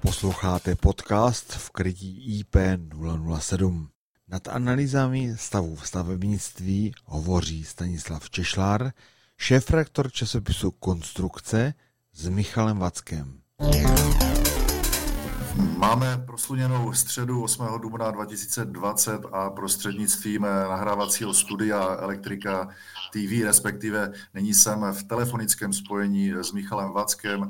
Posloucháte podcast v krytí IP 007. Nad analýzami stavu v stavebnictví hovoří Stanislav Češlár, šéf-rektor časopisu Konstrukce s Michalem Vackem. Máme prosluněnou středu 8. dubna 2020 a prostřednictvím nahrávacího studia Elektrika TV, respektive nyní jsem v telefonickém spojení s Michalem Vackem,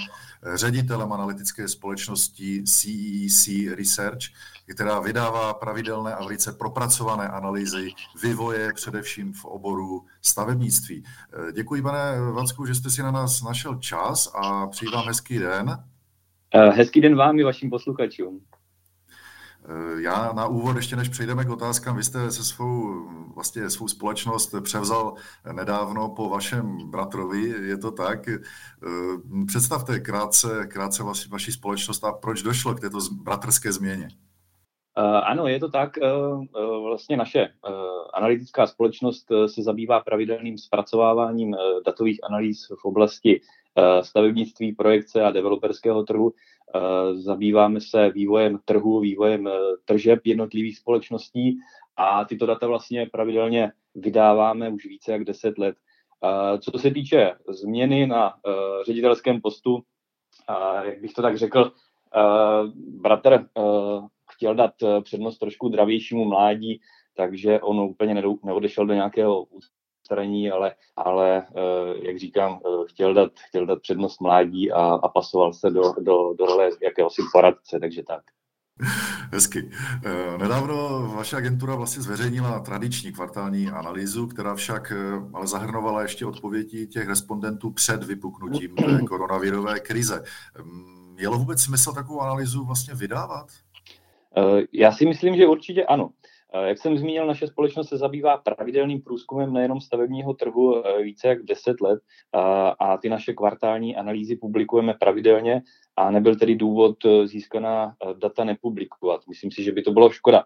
ředitelem analytické společnosti CEC e Research, která vydává pravidelné a velice propracované analýzy vývoje především v oboru stavebnictví. Děkuji, pane Vacku, že jste si na nás našel čas a přeji vám hezký den. Eh, hezký den vám i vašim posluchačům. Eh, já na úvod, ještě než přejdeme k otázkám, vy jste se svou, vlastně svou společnost převzal nedávno po vašem bratrovi, je to tak. Eh, představte krátce, krátce vaši, vaši společnost a proč došlo k této bratrské změně. Ano, je to tak. Vlastně naše analytická společnost se zabývá pravidelným zpracováváním datových analýz v oblasti stavebnictví, projekce a developerského trhu. Eh, zabýváme se vývojem trhu, vývojem eh, tržeb jednotlivých společností a tyto data vlastně pravidelně vydáváme už více jak 10 let. Co se týče změny na ředitelském postu, jak bych to tak řekl, bratr chtěl dát přednost trošku dravějšímu mládí, takže on úplně neodešel do nějakého straní, ale, ale eh, jak říkám, eh, chtěl dát, chtěl dát přednost mládí a, a pasoval se do, do, do role jakéhosi poradce, takže tak. Hezky. Eh, nedávno vaše agentura vlastně zveřejnila tradiční kvartální analýzu, která však ale zahrnovala ještě odpovědi těch respondentů před vypuknutím koronavirové krize. Mělo vůbec smysl takovou analýzu vlastně vydávat? Já si myslím, že určitě ano. Jak jsem zmínil, naše společnost se zabývá pravidelným průzkumem nejenom stavebního trhu eh, více jak 10 let a, ty naše kvartální analýzy publikujeme pravidelně a nebyl tedy důvod eh, získaná eh, data nepublikovat. Myslím si, že by to bylo škoda.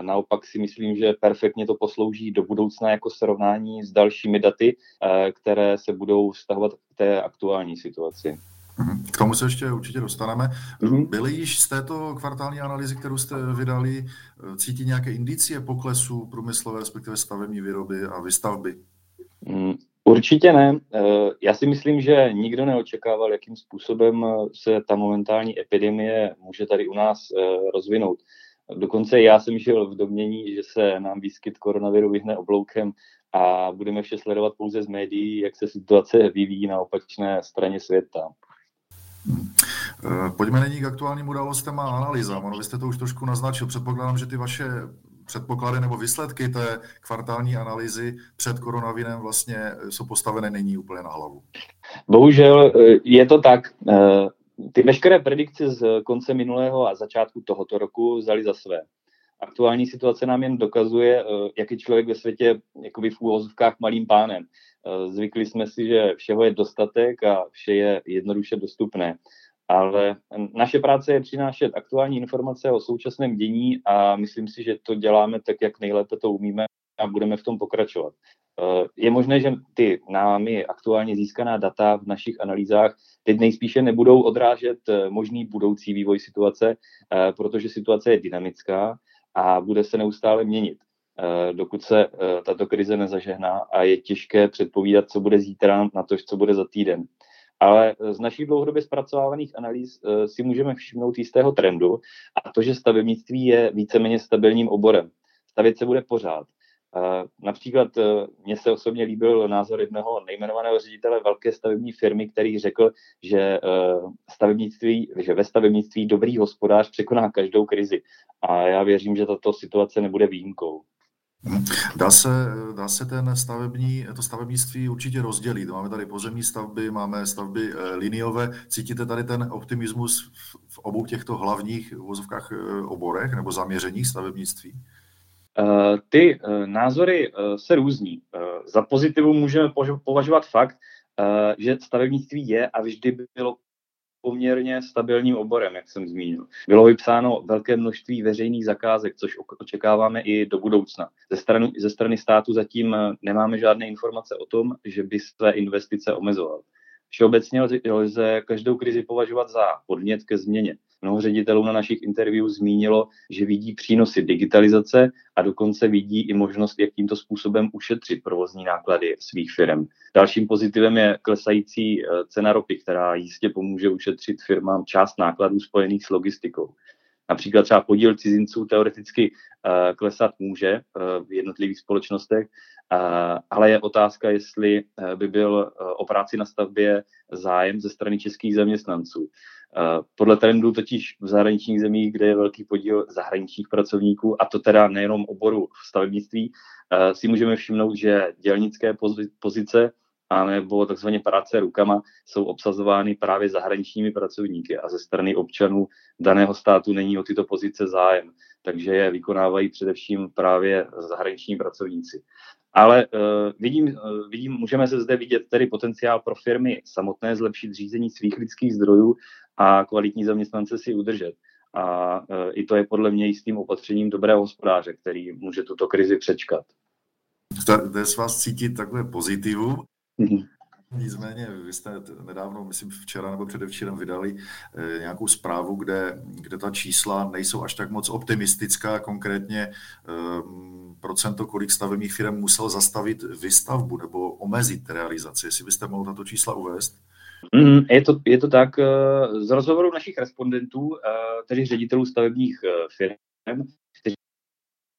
Naopak si myslím, že perfektně to poslouží do budoucna jako srovnání s dalšími daty, které se budou vztahovat k té aktuální situaci. Mhm. K tomu se ještě určitě dostaneme. Mm-hmm. Byly již z této kvartální analýzy, kterou jste vydali, cítit nějaké indicie poklesu průmyslové, respektive stavební výroby a vystavby? Mm, určitě ne. Eh, já si myslím, že nikdo neočekával, jakým způsobem se ta momentální epidemie může tady u nás eh, rozvinout. Dokonce já jsem žil v domění, že se nám výskyt koronaviru vyhne obloukem a budeme vše sledovat pouze z médií, jak se situace vyvíjí na opačné straně světa. Eh, pojďme nyní k aktuálním událostem a analýzám. Ono, vy jste to už trošku naznačil. Předpokládám, že ty vaše předpoklady nebo výsledky té kvartální analýzy před koronavirem vlastně jsou postavené nyní úplně na hlavu. Bohužel eh, je to tak. Eh, ty veškeré predikce z konce minulého a začátku tohoto roku vzali za své. Aktuální situace nám jen dokazuje, jak je člověk ve světě jakoby v úvozovkách malým pánem. Zvykli jsme si, že všeho je dostatek a vše je jednoduše dostupné. Ale naše práce je přinášet aktuální informace o současném dění a myslím si, že to děláme tak, jak nejlépe to umíme a budeme v tom pokračovat. Je možné, že ty námi aktuálně získaná data v našich analýzách teď nejspíše nebudou odrážet možný budoucí vývoj situace, protože situace je dynamická a bude se neustále měnit. Eh, dokud se eh, tato krize nezažehná a je těžké předpovídat, co bude zítra na to, co bude za týden. Ale z našich dlouhodobě zpracovávaných analýz eh, si můžeme všimnout jistého trendu a to, že stavebnictví je víceméně stabilním oborem. Stavět se bude pořád. Například mně se osobně líbil názor jednoho nejmenovaného ředitele velké stavební firmy, který řekl, že, stavebnictví, že ve stavebnictví dobrý hospodář překoná každou krizi. A já věřím, že tato situace nebude výjimkou. Dá se, dá se ten stavební, to stavebnictví určitě rozdělit. Máme tady pozemní stavby, máme stavby eh, liniové. Cítíte tady ten optimismus v obou těchto hlavních vozovkách eh, oborech nebo zaměřeních stavebnictví? Eh, ty názory se různí. Za pozitivu můžeme považovat fakt, že stavebnictví je a vždy bylo poměrně stabilním oborem, jak jsem zmínil. Bylo vypsáno velké množství veřejných zakázek, což očekáváme i do budoucna. Ze strany, ze strany státu zatím eh, nemáme žádné informace o tom, že by své investice omezoval. Všeobecně lze každou krizi považovat za podnět ke změně. Mnoho ředitelů na našich interview zmínilo, že vidí přínosy digitalizace a dokonce vidí i možnost, jak tímto způsobem ušetřit provozní náklady svých firm. Dalším pozitivem je klesající eh, cena ropy, která jistě pomůže ušetřit firmám část nákladů spojených s logistikou. Například třeba podíl cizinců teoreticky uh, klesat může uh, v jednotlivých společnostech, ale je otázka, jestli by byl o práci na stavbě zájem ze strany českých zaměstnanců. Podle trendů totiž v zahraničních zemích, kde je velký podíl zahraničních pracovníků, a to teda nejenom oboru stavebnictví, si můžeme všimnout, že dělnické pozice a nebo takzvaně práce rukama jsou obsazovány právě zahraničními pracovníky a ze strany občanů daného státu není o tyto pozice zájem, takže je vykonávají především právě zahraniční pracovníci. Ale uh, vidím, uh, vidím, můžeme se zde vidět tedy potenciál pro firmy samotné zlepšit řízení svých lidských zdrojů a kvalitní zaměstnance si udržet. A uh, i to je podle mě jistým opatřením dobrého hospodáře, který může tuto krizi přečkat. Zde z vás cítit takové pozitivu. Mm-hmm. Nicméně, vy jste nedávno, myslím včera nebo předevčírem vydali eh, nějakou zprávu, kde, kde ta čísla nejsou až tak moc optimistická, konkrétně eh, procento, kolik stavebních firm musel zastavit výstavbu nebo omezit realizaci. Jestli byste mohl tato čísla uvést? Mm, je, to, je to tak. Eh, z rozhovoru našich respondentů, tedy ředitelů stavebních firm,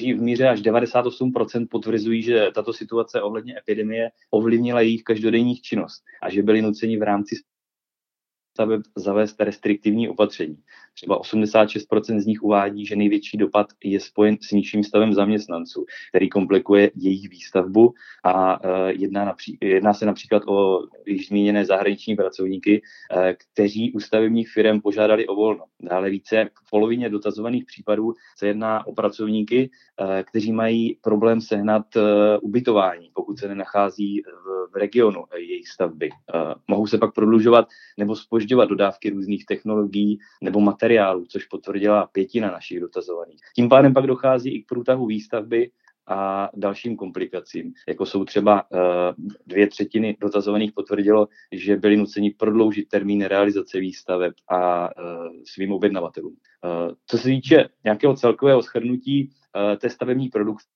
v míře až 98% potvrzují, že tato situace ohledně epidemie ovlivnila jejich každodenní činnost a že byli nuceni v rámci staveb zavést restriktivní opatření. Třeba 86% z nich uvádí, že největší dopad je spojen s nižším stavem zaměstnanců, který komplikuje jejich výstavbu a uh, jedná, napří- jedná se například o již zmíněné zahraniční pracovníky, uh, kteří u stavebních firm požádali o volno. Dále více v polovině dotazovaných případů se jedná o pracovníky, uh, kteří mají problém sehnat ubytování, pokud se nenachází v, regionu jejich stavby. Mohou se pak prodlužovat nebo spožďovat dodávky různých technologií nebo materiálů materiálů, což potvrdila pětina našich dotazovaných. Tím pádem pak dochází i k průtahu výstavby a dalším komplikacím, jako jsou třeba uh, dvě třetiny dotazovaných potvrdilo, že byli nuceni prodloužit termín realizace výstaveb a uh, svým objednavatelům. Uh, co se týče nějakého celkového schrnutí uh, té stavební produkce,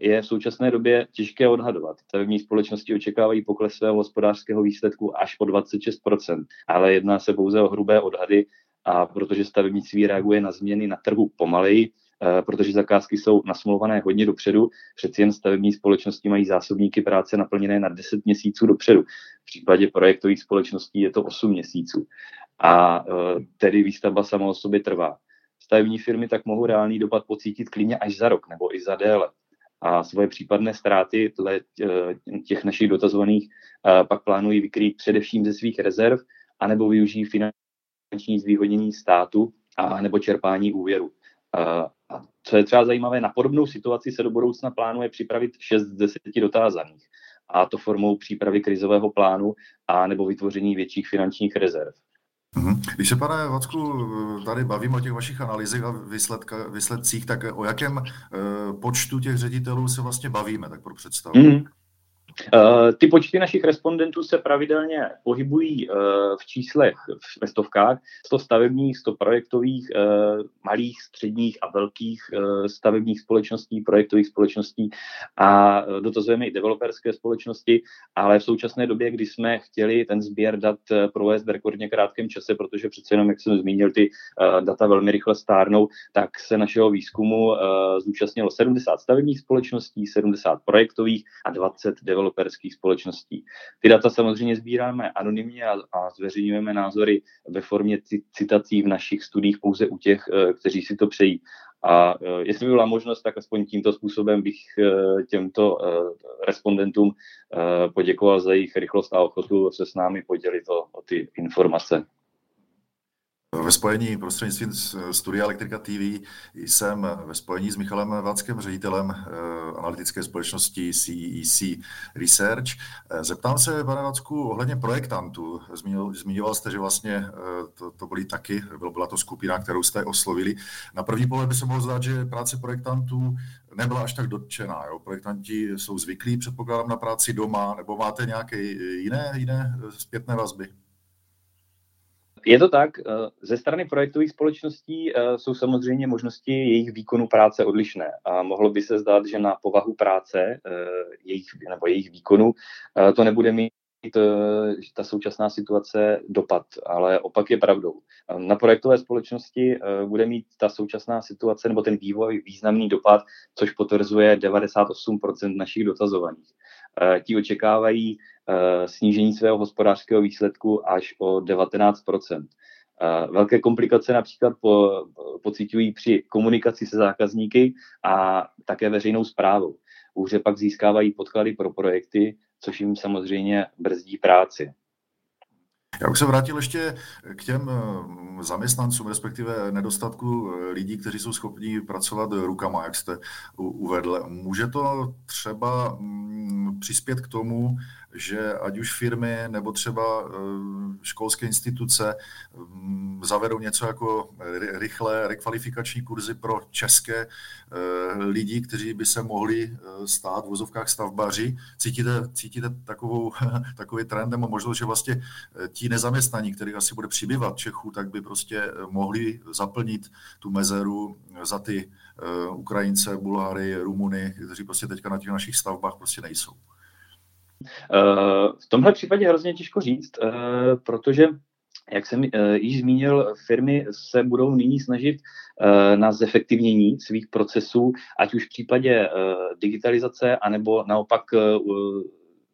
je v současné době těžké odhadovat. Stavební společnosti očekávají pokles svého hospodářského výsledku až po 26%, ale jedná se pouze o hrubé odhady a protože stavebnictví reaguje na změny na trhu pomaleji, eh, protože zakázky jsou nasmluvané hodně dopředu, přeci jen stavební společnosti mají zásobníky práce naplněné na 10 měsíců dopředu. V případě projektových společností je to 8 měsíců. A eh, tedy výstavba sama o sobě trvá. Stavební firmy tak mohou reálný dopad pocítit klidně až za rok nebo i za déle. A svoje případné ztráty eh, těch našich dotazovaných pak plánují vykrýt především ze svých rezerv, anebo využijí finanční finanční zvýhodnění státu a nebo čerpání úvěru. A co je třeba zajímavé, na podobnou situaci se do budoucna plánuje připravit 6 z 10 dotázaných. A to formou přípravy krizového plánu a nebo vytvoření větších finančních rezerv. Mhm. Když se, pane Vacku, tady bavím o těch vašich analýzech a výsledcích, tak o jakém eh, počtu těch ředitelů se vlastně bavíme, tak pro představu? Mm-hmm. Eh, ty počty našich respondentů se pravidelně pohybují eh, v číslech ve stovkách, 100 stavebních, 100 projektových, eh, malých, středních a velkých stavebních společností, projektových společností a dotazujeme i developerské společnosti, ale v současné době, kdy jsme chtěli ten sběr dat provést v rekordně krátkém čase, protože přece jenom, jak jsem zmínil, ty data velmi rychle stárnou, tak se našeho výzkumu zúčastnilo 70 stavebních společností, 70 projektových a 20 developerských developerských společností. Ty data samozřejmě sbíráme anonymně a, a zveřejňujeme názory ve formě citací v našich studiích pouze u těch, eh, kteří si to přejí. A eh, jestli by byla možnost, tak aspoň tímto způsobem bych eh, těmto respondentům poděkoval za jejich rychlost a ochotu se s námi podělit o, o ty informace. Ve spojení prostřednictvím Studia Elektrika TV jsem ve spojení s Michalem Váckem, ředitelem eh, analytické společnosti CEC e Research. Eh, zeptám se, pane Vácku, ohledně projektantů. Zmiňoval jste, že vlastně eh, to, to byly taky, byla to skupina, kterou jste oslovili. Na první pohled by se mohlo zdát, že práce projektantů nebyla až tak dotčená. Jo? Projektanti jsou zvyklí, předpokládám, na práci doma, nebo máte nějaké jiné, jiné zpětné vazby? Je to tak. Eh, ze strany projektových společností eh, jsou samozřejmě možnosti jejich výkonu práce odlišné. A mohlo by se zdát, že na povahu práce eh, jejich, nebo jejich výkonu to nebude mít ta současná situace dopad, ale opak je pravdou. Na projektové společnosti bude mít ta současná situace nebo ten vývoj významný dopad, což potvrzuje 98% našich dotazovaných. Ti očekávají snížení svého hospodářského výsledku až o 19 eh, Velké komplikace například po, pocitují při komunikaci se zákazníky a také veřejnou zprávou. Hůře pak získávají podklady pro projekty, což jim samozřejmě brzdí práci. Já bych se vrátil ještě k těm eh, zaměstnancům, respektive nedostatku lidí, kteří jsou schopni pracovat rukama, jak jste uvedl. Může to třeba mm, přispět k tomu, že ať už firmy nebo třeba eh, školské instituce mm, zavedou něco jako rychlé rekvalifikační kurzy pro české eh, lidi, kteří by se mohli eh, stát v vozovkách stavbaři. Cítíte, cítíte takovou, takový trend nebo možnost, že vlastně ti nezaměstnaní, kterých asi bude přibývat Čechů, tak by prostě mohli zaplnit tu mezeru za ty Ukrajince, Bulhary, Rumuny, kteří prostě teďka na těch našich stavbách prostě nejsou. Eh, v tomhle případě hrozně těžko říct, eh, protože jak jsem eh, již zmínil, firmy se budou nyní snažit na zefektivnění svých procesů, ať už v případě digitalizace, anebo naopak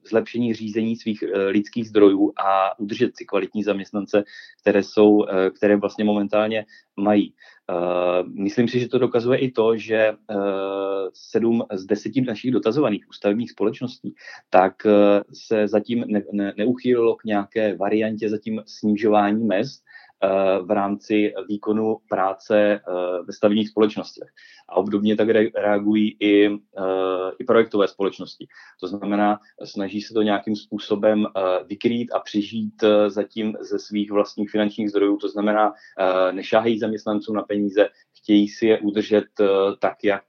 zlepšení řízení svých lidských zdrojů a udržet si kvalitní zaměstnance, které, jsou, které vlastně momentálně mají. Eh, myslím si, že to dokazuje i to, že eh, sedm z deseti našich dotazovaných ústavních společností tak eh, se zatím ne, ne, neuchýlilo k nějaké variantě zatím snižování mest, v rámci výkonu práce ve stavních společnostech. A obdobně tak reagují i, i projektové společnosti. To znamená, snaží se to nějakým způsobem vykrýt a přežít zatím ze svých vlastních finančních zdrojů. To znamená, nešáhají zaměstnanců na peníze, chtějí si je udržet tak, jak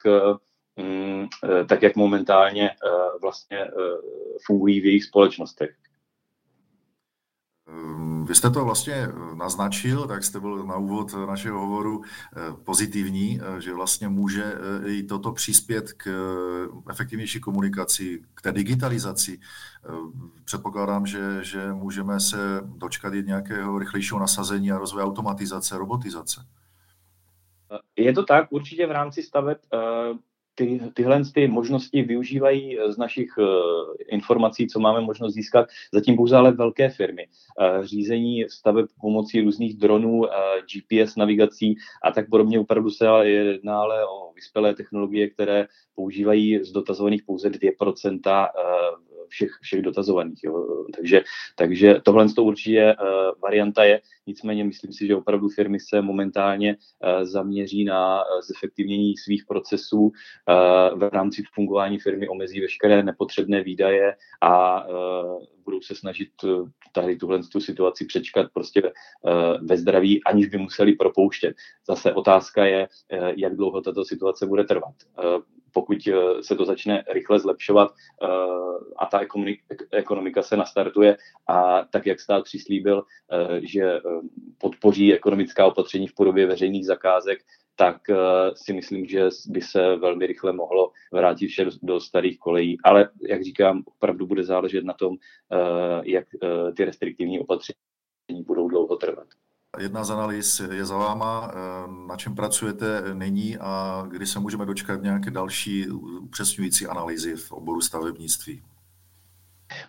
mm, tak, jak momentálně vlastně fungují v jejich společnostech. Vy jste to vlastně eh, naznačil, tak jste byl na úvod našeho hovoru eh, pozitivní, eh, že vlastně může i toto přispět k efektivnější komunikaci, k té digitalizaci. Předpokládám, že, že můžeme se dočkat i nějakého rychlejšího nasazení a rozvoje automatizace, robotizace. Je to tak, určitě v rámci staveb ty, tyhle ty možnosti využívají z našich uh, informací, co máme možnost získat, zatím pouze ale velké firmy. Uh, řízení staveb pomocí různých dronů, GPS navigací a tak podobně opravdu se jedná ale o vyspělé technologie, které používají z dotazovaných pouze 2% uh, všech, všech dotazovaných. Jo. Takže, takže tohle to určitě uh, varianta je, nicméně myslím si, že opravdu firmy se momentálně uh, zaměří na uh, zefektivnění svých procesů v rámci fungování firmy, omezí veškeré nepotřebné výdaje a budou se snažit tady tuhle tu situaci přečkat prostě ve zdraví, aniž by museli propouštět. Zase otázka je, jak dlouho tato situace bude trvat. Pokud eh, se to začne rychle zlepšovat eh, a ta ekonomika se nastartuje a tak, jak stát přislíbil, eh, že podpoří ekonomická opatření v podobě veřejných zakázek, tak si myslím, že by se velmi rychle mohlo vrátit vše do starých kolejí. Ale, jak říkám, opravdu bude záležet na tom, jak ty restriktivní opatření budou dlouho trvat. Jedna z analýz je za váma, eh, na čem pracujete nyní a kdy se můžeme dočkat nějaké další upřesňující analýzy v oboru stavebnictví.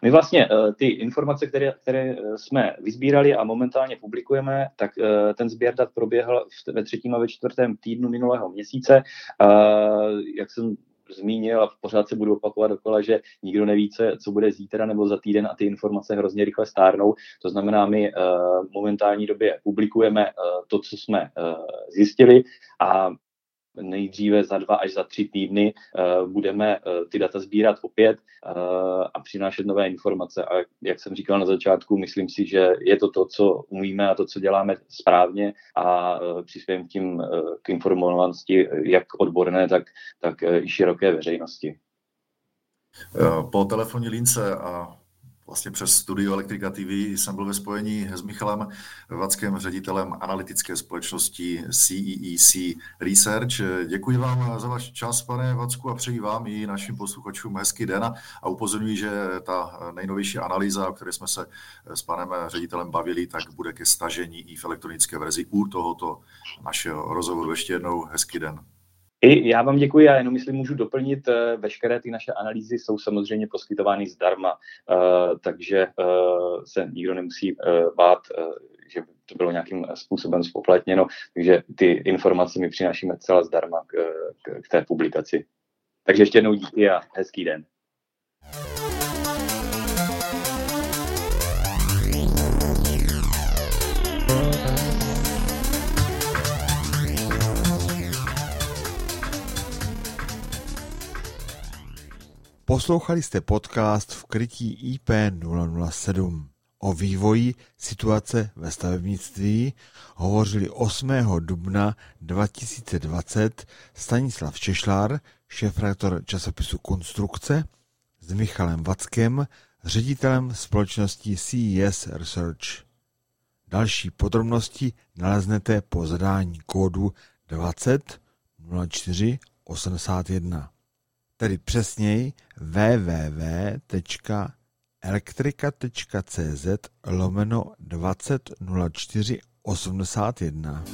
My vlastně eh, ty informace, které, které eh, jsme vyzbírali a momentálně publikujeme, tak ten sběr dat proběhl ve třetím a ve čtvrtém týdnu minulého měsíce. Jak jsem zmínil a pořád se budu opakovat dokola, že nikdo neví, co bude zítra nebo za týden a ty informace hrozně rychle stárnou. To znamená, my uh, momentální době publikujeme uh, to, co jsme uh, zjistili a nejdříve za dva až za tři týdny uh, budeme uh, ty data sbírat opět uh, a přinášet nové informace. A jak jsem říkal na začátku, myslím si, že je to to, co umíme a to, co děláme správně a přispějeme tím k informovanosti jak odborné, tak, tak i široké veřejnosti. Po telefonní lince a vlastně přes studio Elektrika TV jsem byl ve spojení s Michalem Vackým, ředitelem analytické společnosti CEEC e Research. Děkuji vám za váš čas, pane Vacku, a přeji vám i našim posluchačům hezký den a upozorňuji, že ta nejnovější analýza, o které jsme se s panem ředitelem bavili, tak bude ke stažení i v elektronické verzi u tohoto našeho rozhovoru. Ještě jednou hezký den. I já vám děkuji, já jenom myslím, můžu doplnit, eh, veškeré ty naše analýzy jsou samozřejmě poskytovány zdarma, eh, takže eh, se nikdo nemusí bát, že to bylo nějakým způsobem spoplatněno, takže ty informace my přinášíme celá zdarma k, k, k té publikaci. Takže ještě jednou díky a hezký den. Poslouchali jste podcast v krytí IP007. O vývoji situace ve stavebnictví hovořili 8. dubna 2020 Stanislav Češlár, šéf-redaktor časopisu Konstrukce, s Michalem Vackem, ředitelem společnosti CES Research. Další podrobnosti naleznete po zadání kódu 20 04 81 tedy přesněji www.elektrika.cz lomeno 200481.